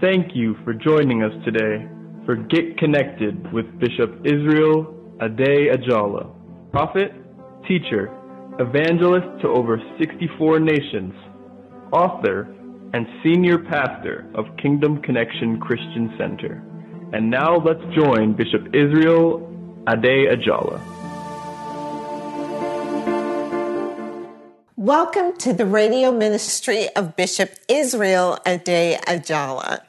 Thank you for joining us today for Get Connected with Bishop Israel Ade Ajala, prophet, teacher, evangelist to over 64 nations, author, and senior pastor of Kingdom Connection Christian Center. And now let's join Bishop Israel Ade Ajala. Welcome to the radio ministry of Bishop Israel Ade Ajala.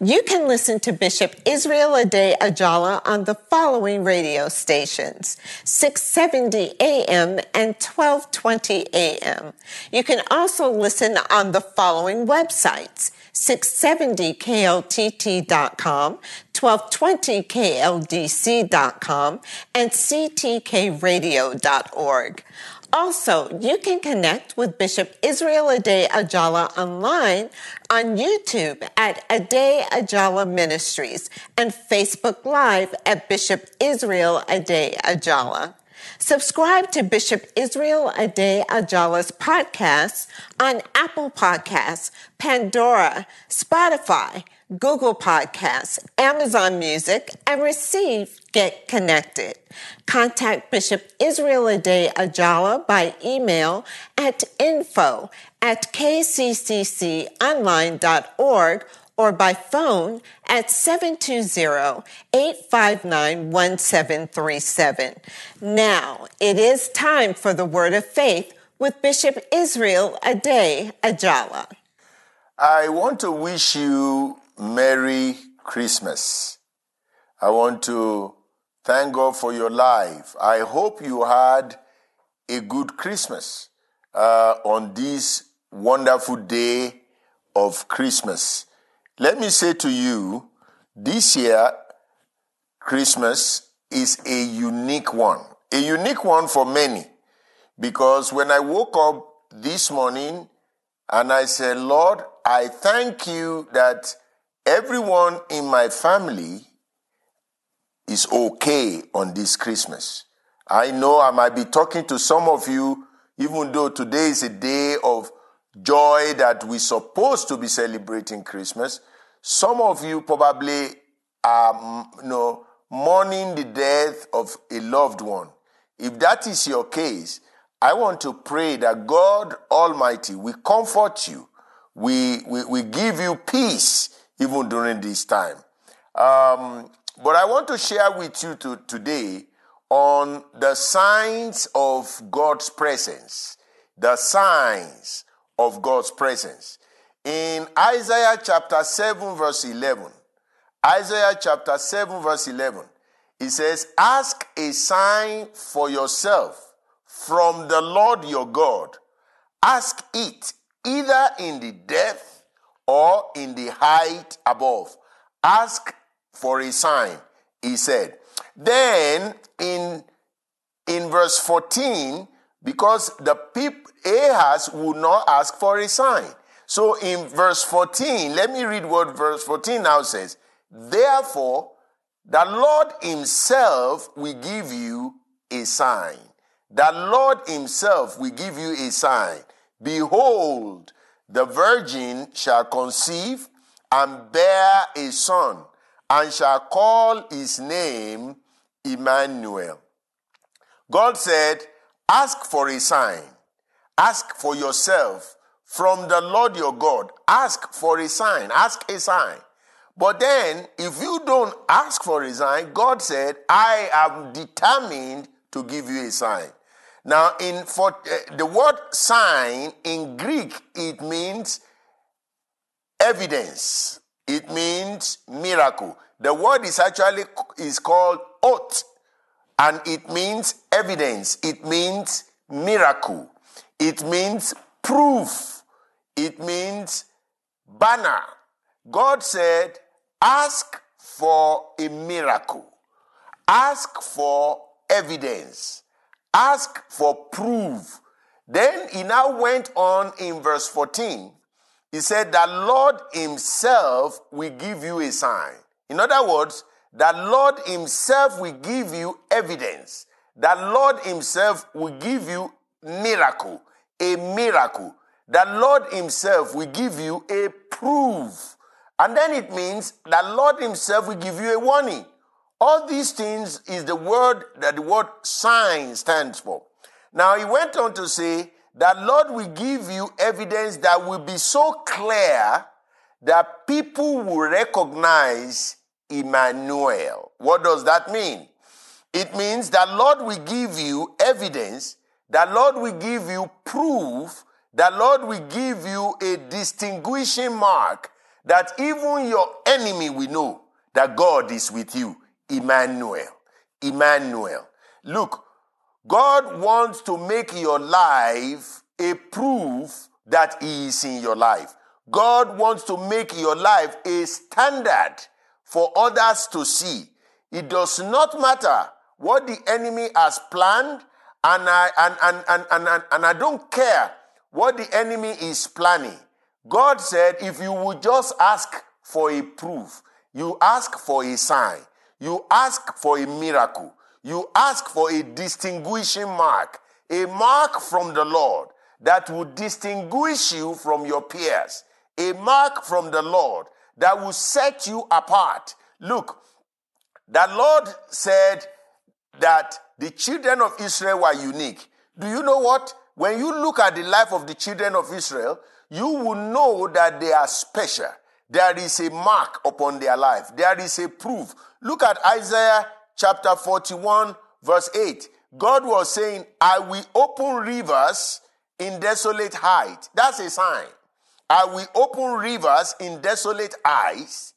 You can listen to Bishop Israel Ade Ajala on the following radio stations 670 AM and 1220 AM. You can also listen on the following websites 670kltt.com, 1220kldc.com, and ctkradio.org. Also, you can connect with Bishop Israel Ade Ajala online on YouTube at Ade Ajala Ministries and Facebook Live at Bishop Israel Ade Ajala. Subscribe to Bishop Israel Ade Ajala's podcasts on Apple Podcasts, Pandora, Spotify, Google Podcasts, Amazon Music, and receive Get Connected. Contact Bishop Israel Ade Ajala by email at info at kccconline.org or by phone at 720-859-1737. Now, it is time for the Word of Faith with Bishop Israel Ade Ajala. I want to wish you Merry Christmas. I want to thank God for your life. I hope you had a good Christmas uh, on this wonderful day of Christmas. Let me say to you, this year, Christmas is a unique one. A unique one for many. Because when I woke up this morning and I said, Lord, I thank you that everyone in my family is okay on this Christmas. I know I might be talking to some of you, even though today is a day of joy that we're supposed to be celebrating Christmas. Some of you probably are, mm, you know, mourning the death of a loved one. If that is your case, I want to pray that God Almighty will comfort you. We, we, we give you peace even during this time. Um, but I want to share with you to, today on the signs of God's presence. The signs of God's presence. In Isaiah chapter 7, verse 11, Isaiah chapter 7, verse 11, it says, Ask a sign for yourself from the Lord your God. Ask it either in the depth or in the height above. Ask for a sign, he said. Then in, in verse 14, because the people, Ahaz would not ask for a sign. So in verse 14, let me read what verse 14 now says. Therefore, the Lord Himself will give you a sign. The Lord Himself will give you a sign. Behold, the virgin shall conceive and bear a son, and shall call his name Emmanuel. God said, Ask for a sign. Ask for yourself from the Lord your God. Ask for a sign. Ask a sign. But then, if you don't ask for a sign, God said, I am determined to give you a sign. Now, in for uh, the word sign in Greek, it means evidence. It means miracle. The word is actually is called oath, and it means evidence. It means miracle. It means proof. It means banner. God said, ask for a miracle. Ask for evidence. Ask for proof. Then he now went on in verse 14. He said, The Lord Himself will give you a sign. In other words, the Lord Himself will give you evidence. The Lord Himself will give you miracle, a miracle the Lord Himself will give you a proof. And then it means that Lord Himself will give you a warning. All these things is the word that the word sign stands for. Now he went on to say that Lord will give you evidence that will be so clear that people will recognize Emmanuel. What does that mean? It means that Lord will give you evidence, that Lord will give you proof, that Lord will give you a distinguishing mark that even your enemy will know that God is with you. Emmanuel. Emmanuel. Look, God wants to make your life a proof that He is in your life. God wants to make your life a standard for others to see. It does not matter what the enemy has planned, and I, and, and, and, and, and, and I don't care what the enemy is planning. God said, if you would just ask for a proof, you ask for a sign, you ask for a miracle, you ask for a distinguishing mark, a mark from the Lord that will distinguish you from your peers, a mark from the Lord that will set you apart. Look, the Lord said, that the children of Israel were unique. Do you know what? When you look at the life of the children of Israel, you will know that they are special. There is a mark upon their life. There is a proof. Look at Isaiah chapter 41, verse 8. God was saying, I will open rivers in desolate height. That's a sign. I will open rivers in desolate heights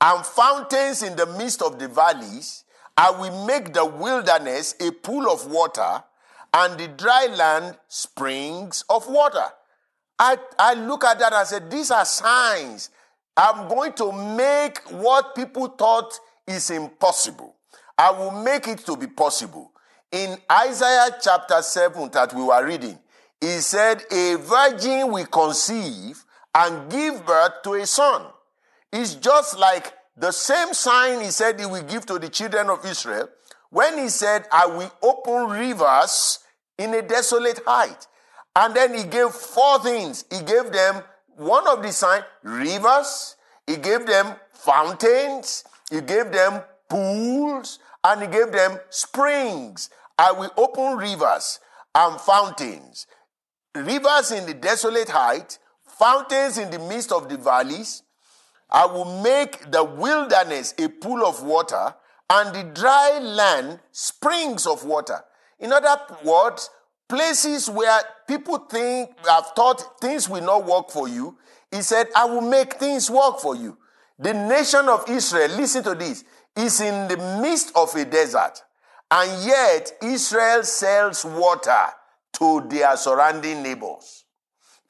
and fountains in the midst of the valleys. I will make the wilderness a pool of water and the dry land springs of water. I, I look at that and said, These are signs. I'm going to make what people thought is impossible. I will make it to be possible. In Isaiah chapter 7 that we were reading, he said, A virgin will conceive and give birth to a son. It's just like the same sign he said he will give to the children of Israel when he said, I will open rivers in a desolate height. And then he gave four things. He gave them one of the signs, rivers. He gave them fountains. He gave them pools. And he gave them springs. I will open rivers and fountains. Rivers in the desolate height, fountains in the midst of the valleys, I will make the wilderness a pool of water and the dry land springs of water. In other words, places where people think, have thought things will not work for you, he said, I will make things work for you. The nation of Israel, listen to this, is in the midst of a desert, and yet Israel sells water to their surrounding neighbors.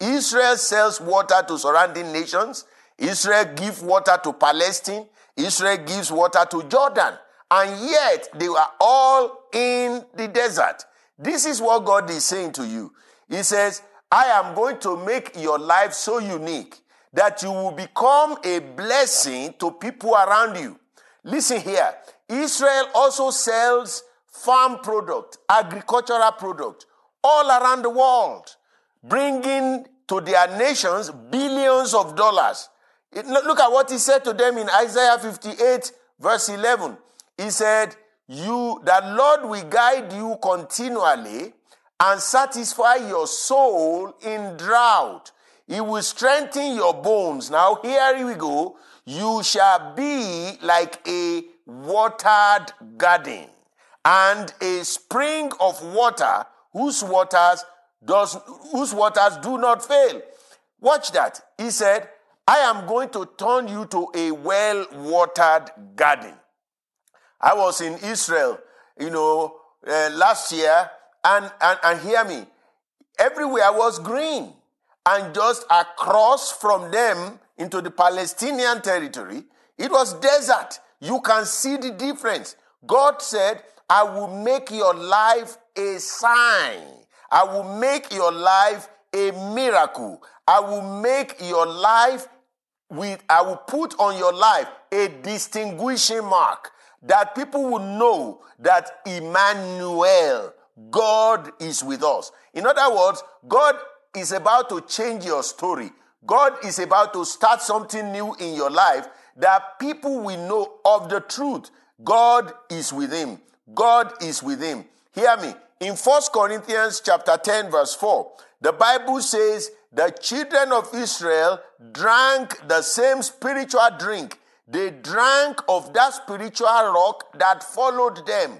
Israel sells water to surrounding nations Israel gives water to Palestine. Israel gives water to Jordan. And yet they were all in the desert. This is what God is saying to you. He says, I am going to make your life so unique that you will become a blessing to people around you. Listen here. Israel also sells farm product, agricultural product all around the world, bringing to their nations billions of dollars look at what he said to them in Isaiah 58, verse 11. He said, You, the Lord will guide you continually and satisfy your soul in drought. He will strengthen your bones. Now, here we go. You shall be like a watered garden and a spring of water whose waters does whose waters do not fail. Watch that. He said, I am going to turn you to a well watered garden. I was in Israel, you know, uh, last year, and, and, and hear me, everywhere was green. And just across from them into the Palestinian territory, it was desert. You can see the difference. God said, I will make your life a sign. I will make your life a miracle. I will make your life with I will put on your life a distinguishing mark that people will know that Emmanuel, God is with us. In other words, God is about to change your story. God is about to start something new in your life, that people will know of the truth. God is with him. God is with him. Hear me. In First Corinthians chapter 10 verse 4, the Bible says the children of Israel drank the same spiritual drink. They drank of that spiritual rock that followed them.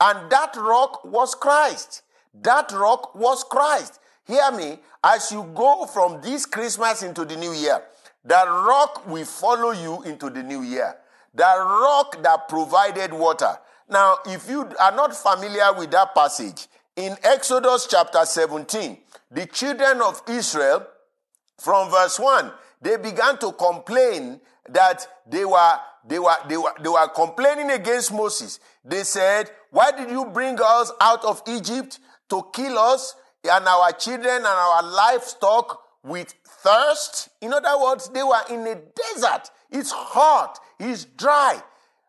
And that rock was Christ. That rock was Christ. Hear me, as you go from this Christmas into the new year, the rock will follow you into the new year. The rock that provided water. Now, if you are not familiar with that passage, in Exodus chapter 17, the children of Israel, from verse 1, they began to complain that they were, they were, they were, they were complaining against Moses. They said, Why did you bring us out of Egypt to kill us and our children and our livestock with thirst? In other words, they were in a desert. It's hot, it's dry.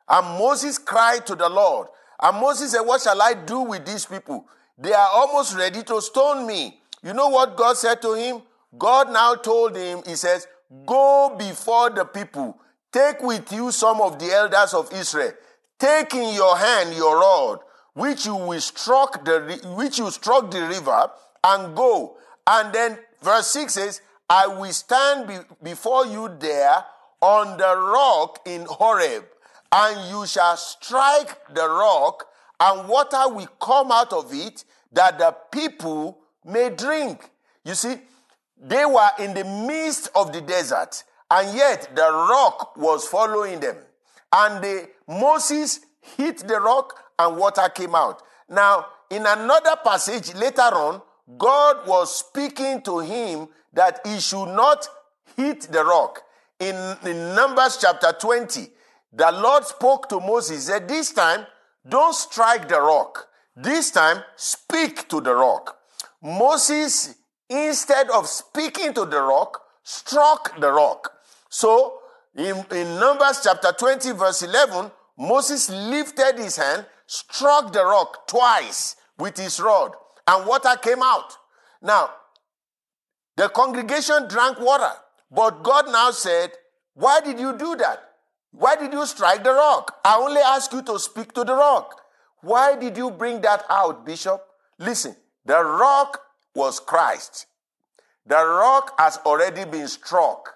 And Moses cried to the Lord. And Moses said, What shall I do with these people? They are almost ready to stone me. You know what God said to him? God now told him, He says, Go before the people, take with you some of the elders of Israel, take in your hand your rod, which you will struck the which you struck the river, and go. And then verse 6 says, I will stand be, before you there on the rock in Horeb, and you shall strike the rock, and water will come out of it, that the people may drink. You see, they were in the midst of the desert, and yet the rock was following them. And the, Moses hit the rock, and water came out. Now, in another passage later on, God was speaking to him that he should not hit the rock. In, in Numbers chapter 20, the Lord spoke to Moses, said, This time, don't strike the rock. This time, speak to the rock. Moses instead of speaking to the rock, struck the rock. So, in, in Numbers chapter 20, verse 11, Moses lifted his hand, struck the rock twice with his rod, and water came out. Now, the congregation drank water, but God now said, Why did you do that? Why did you strike the rock? I only ask you to speak to the rock. Why did you bring that out, Bishop? Listen, the rock was Christ. The rock has already been struck.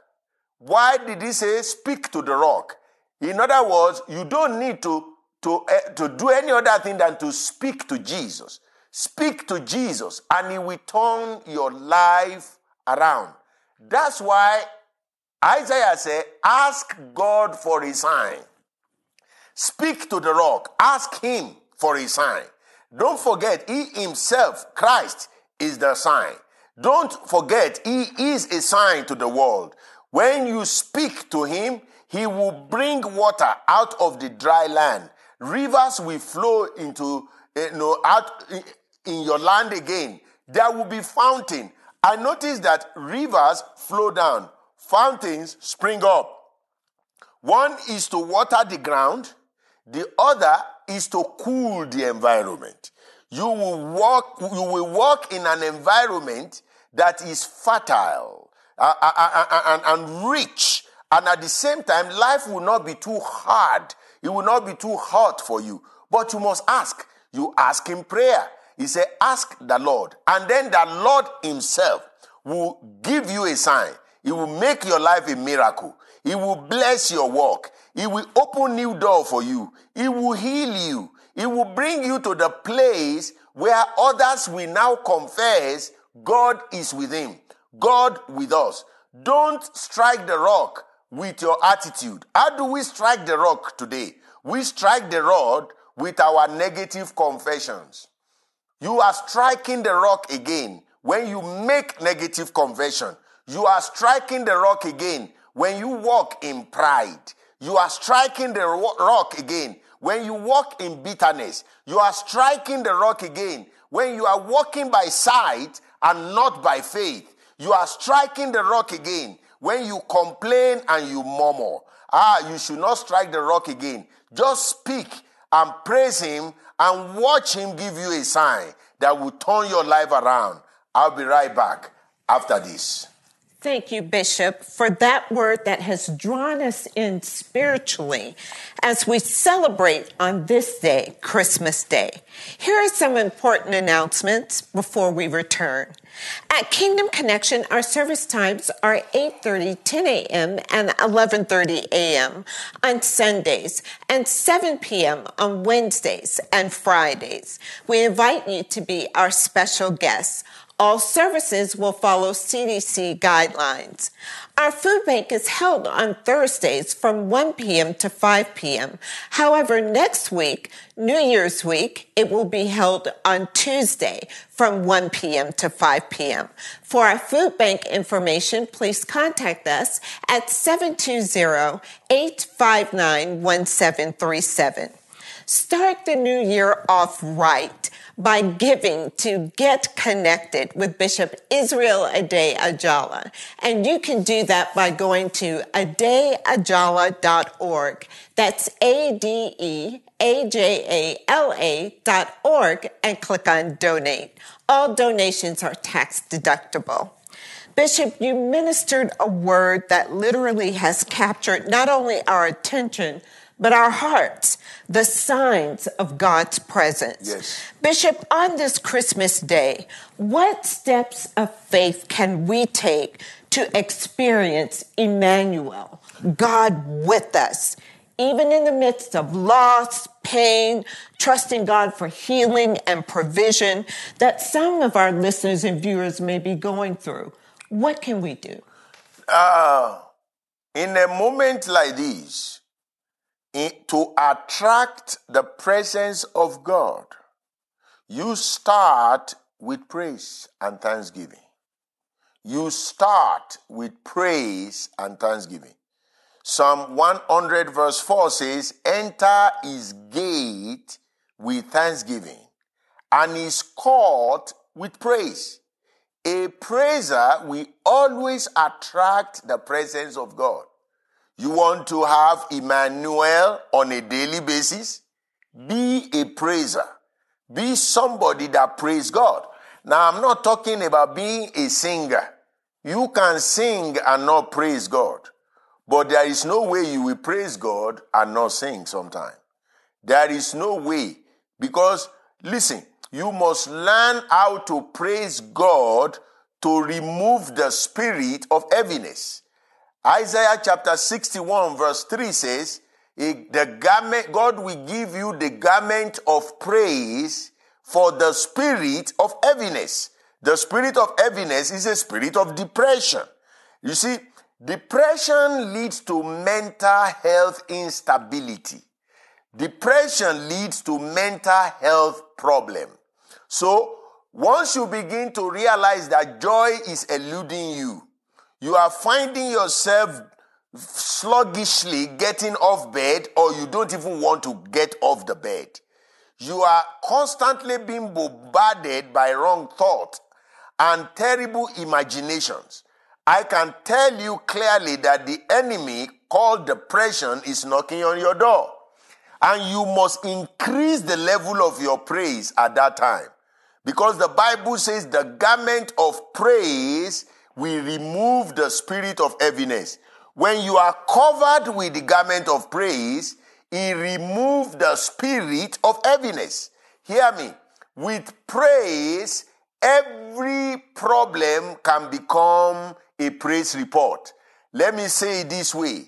Why did he say, speak to the rock? In other words, you don't need to, to, uh, to do any other thing than to speak to Jesus. Speak to Jesus, and he will turn your life around. That's why Isaiah said, Ask God for a sign. Speak to the rock, ask him for a sign. Don't forget, he himself, Christ, is the sign. Don't forget, He is a sign to the world. When you speak to Him, He will bring water out of the dry land. Rivers will flow into, eh, you know, out in your land again. There will be fountain. I notice that rivers flow down, fountains spring up. One is to water the ground, the other is to cool the environment. You will walk, you will walk in an environment that is fertile and, and rich. And at the same time, life will not be too hard. It will not be too hot for you. But you must ask. You ask in prayer. He said, Ask the Lord. And then the Lord Himself will give you a sign. He will make your life a miracle. He will bless your work. He will open new door for you. He will heal you. It will bring you to the place where others will now confess God is with him, God with us. Don't strike the rock with your attitude. How do we strike the rock today? We strike the rod with our negative confessions. You are striking the rock again when you make negative confession. You are striking the rock again when you walk in pride. You are striking the rock again when you walk in bitterness, you are striking the rock again. When you are walking by sight and not by faith, you are striking the rock again. When you complain and you murmur, ah, you should not strike the rock again. Just speak and praise Him and watch Him give you a sign that will turn your life around. I'll be right back after this. Thank you, Bishop, for that word that has drawn us in spiritually as we celebrate on this day, Christmas Day. Here are some important announcements before we return. At Kingdom Connection, our service times are 8:30, 10 a.m. and 11:30 a.m. on Sundays and 7 p.m. on Wednesdays and Fridays. We invite you to be our special guests. All services will follow CDC guidelines. Our food bank is held on Thursdays from 1 p.m. to 5 p.m. However, next week, New Year's week, it will be held on Tuesday from 1 p.m. to 5 p.m. For our food bank information, please contact us at 720-859-1737. Start the new year off right by giving to get connected with Bishop Israel Ade Ajala. And you can do that by going to adeajala.org. That's A-D-E-A-J-A-L-A dot org and click on donate. All donations are tax deductible. Bishop, you ministered a word that literally has captured not only our attention, but our hearts, the signs of God's presence. Yes. Bishop, on this Christmas day, what steps of faith can we take to experience Emmanuel, God with us, even in the midst of loss, pain, trusting God for healing and provision that some of our listeners and viewers may be going through? What can we do? Uh, in a moment like this, Eh, to attract the presence of God, you start with praise and thanksgiving. You start with praise and thanksgiving. Psalm 100, verse 4 says, Enter his gate with thanksgiving and his court with praise. A praiser will always attract the presence of God. You want to have Emmanuel on a daily basis? Be a praiser. Be somebody that praise God. Now, I'm not talking about being a singer. You can sing and not praise God. But there is no way you will praise God and not sing sometime. There is no way. Because, listen, you must learn how to praise God to remove the spirit of heaviness. Isaiah chapter 61 verse 3 says, the garment, God will give you the garment of praise for the spirit of heaviness. The spirit of heaviness is a spirit of depression. You see, depression leads to mental health instability. Depression leads to mental health problem. So, once you begin to realize that joy is eluding you, you are finding yourself sluggishly getting off bed or you don't even want to get off the bed. You are constantly being bombarded by wrong thought and terrible imaginations. I can tell you clearly that the enemy called depression is knocking on your door. And you must increase the level of your praise at that time. Because the Bible says the garment of praise we remove the spirit of heaviness. When you are covered with the garment of praise, he removed the spirit of heaviness. Hear me. With praise, every problem can become a praise report. Let me say it this way.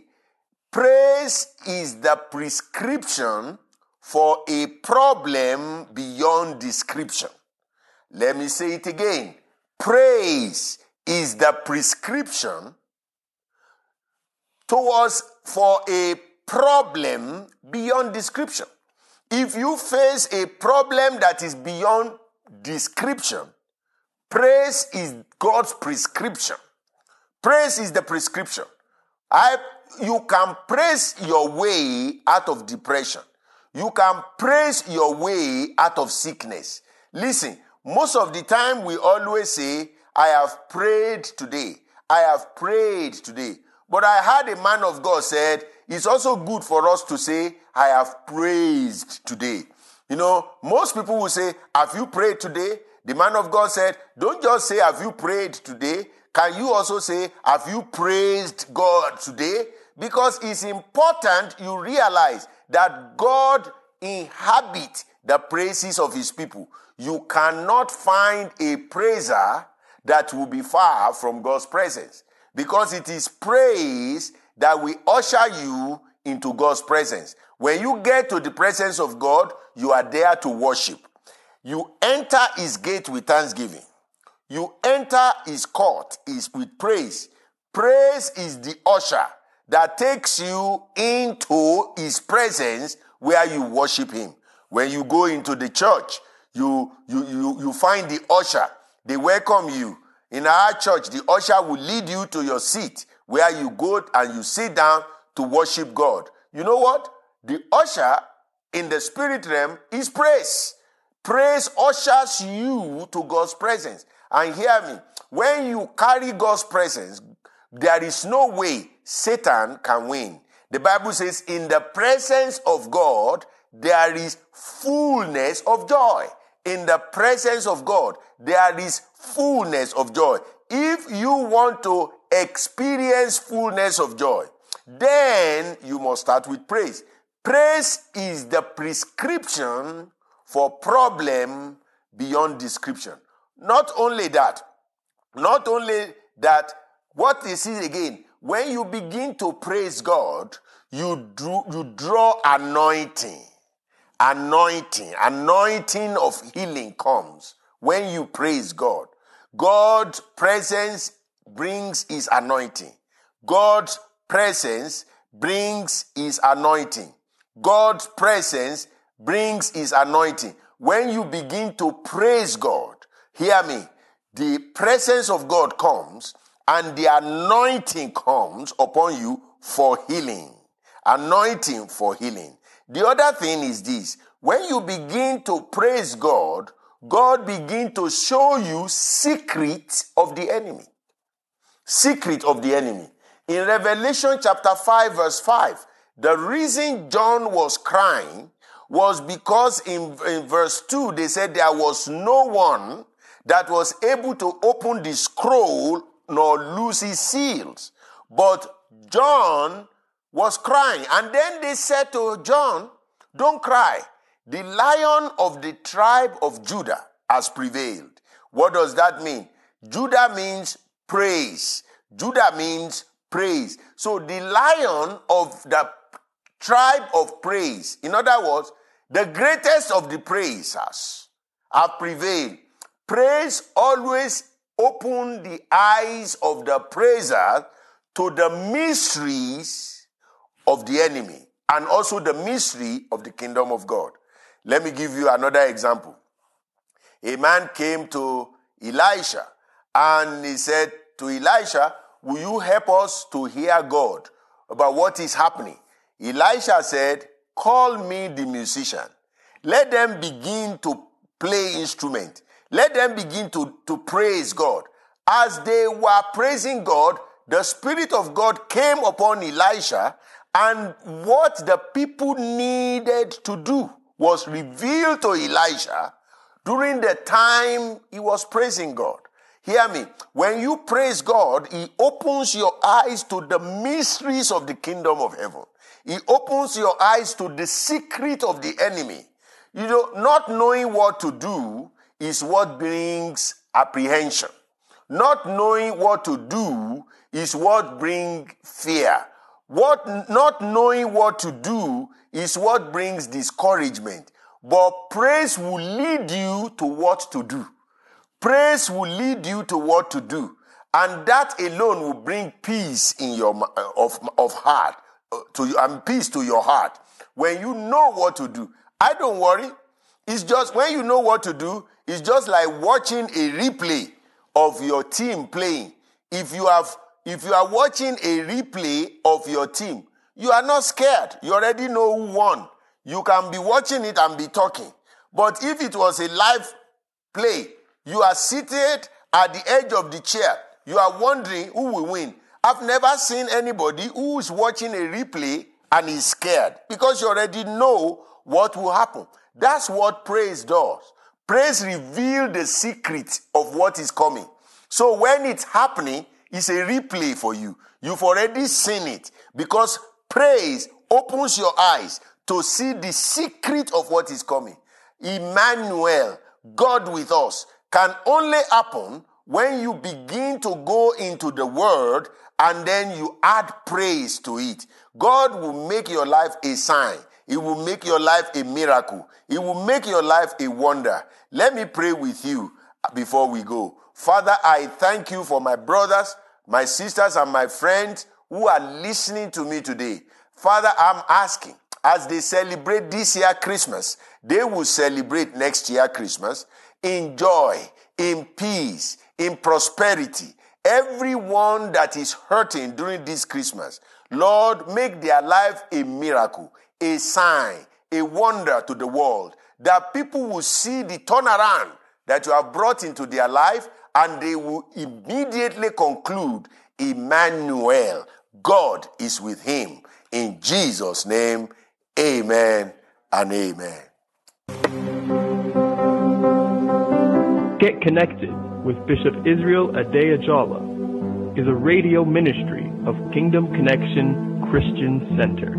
Praise is the prescription for a problem beyond description. Let me say it again. Praise is the prescription towards for a problem beyond description. If you face a problem that is beyond description, praise is God's prescription. Praise is the prescription. I, you can praise your way out of depression. You can praise your way out of sickness. Listen, most of the time we always say, I have prayed today. I have prayed today. But I heard a man of God said, it's also good for us to say, I have praised today. You know, most people will say, Have you prayed today? The man of God said, Don't just say, Have you prayed today? can you also say, Have you praised God today? Because it's important you realize that God inhabits the praises of his people. You cannot find a praiser that will be far from God's presence because it is praise that will usher you into God's presence. When you get to the presence of God, you are there to worship. You enter his gate with thanksgiving. You enter his court is with praise. Praise is the usher that takes you into his presence where you worship him. When you go into the church, you, you, you, you find the usher. They welcome you. In our church, the usher will lead you to your seat where you go and you sit down to worship God. You know what? The usher in the spirit realm is praise. Praise ushers you to God's presence. And hear me, when you carry God's presence, there is no way Satan can win. The Bible says, in the presence of God, there is fullness of joy. In the presence of God, there is fullness of joy. If you want to experience fullness of joy, then you must start with praise. Praise is the prescription for problem beyond description. Not only that, not only that, what is it again? When you begin to praise God, you, do, you draw anointing. Anointing, anointing of healing comes when you praise God. God's presence brings his anointing. God's presence brings his anointing. God's presence brings his anointing. When you begin to praise God, hear me, the presence of God comes and the anointing comes upon you for healing. Anointing for healing. The other thing is this when you begin to praise God, God begin to show you secrets of the enemy. Secret of the enemy. In Revelation chapter 5, verse 5, the reason John was crying was because in, in verse 2 they said there was no one that was able to open the scroll nor loose his seals. But John was crying. And then they said to John, Don't cry. The lion of the tribe of Judah has prevailed. What does that mean? Judah means praise. Judah means praise. So the lion of the tribe of praise, in other words, the greatest of the praisers have prevailed. Praise always open the eyes of the praiser to the mysteries of the enemy and also the mystery of the kingdom of God. Let me give you another example. A man came to Elisha and he said to Elisha, Will you help us to hear God about what is happening? Elisha said, Call me the musician. Let them begin to play instrument. Let them begin to, to praise God. As they were praising God, the Spirit of God came upon Elisha, and what the people needed to do was revealed to Elijah during the time he was praising God. Hear me. When you praise God, He opens your eyes to the mysteries of the kingdom of heaven. He opens your eyes to the secret of the enemy. You know, not knowing what to do is what brings apprehension. Not knowing what to do is what brings fear. What not knowing what to do is what brings discouragement. But praise will lead you to what to do. Praise will lead you to what to do. And that alone will bring peace in your of, of heart uh, to you and peace to your heart. When you know what to do. I don't worry. It's just when you know what to do, it's just like watching a replay of your team playing. If you have if you are watching a replay of your team, you are not scared. You already know who won. You can be watching it and be talking. But if it was a live play, you are seated at the edge of the chair. You are wondering who will win. I've never seen anybody who is watching a replay and is scared because you already know what will happen. That's what praise does. Praise reveals the secret of what is coming. So when it's happening, it's a replay for you. You've already seen it because praise opens your eyes to see the secret of what is coming. Emmanuel, God with us, can only happen when you begin to go into the word and then you add praise to it. God will make your life a sign. It will make your life a miracle. It will make your life a wonder. Let me pray with you before we go. Father, I thank you for my brothers, my sisters, and my friends who are listening to me today. Father, I'm asking as they celebrate this year Christmas, they will celebrate next year Christmas in joy, in peace, in prosperity. Everyone that is hurting during this Christmas, Lord, make their life a miracle, a sign, a wonder to the world, that people will see the turnaround that you have brought into their life and they will immediately conclude Emmanuel, God is with him. In Jesus' name, amen and amen. Get connected with Bishop Israel Ade Ajala is a radio ministry of Kingdom Connection Christian Center,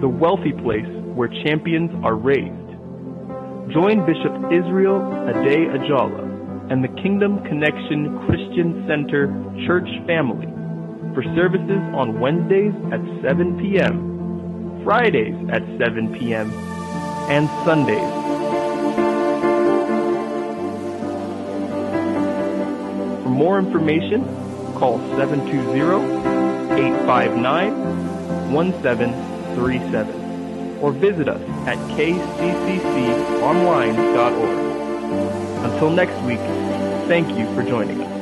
the wealthy place where champions are raised. Join Bishop Israel Ade Ajala and the Kingdom Connection Christian Center church family for services on Wednesdays at 7 p.m., Fridays at 7 p.m., and Sundays. For more information, call 720-859-1737 or visit us at kccconline.org. Until next week, thank you for joining us.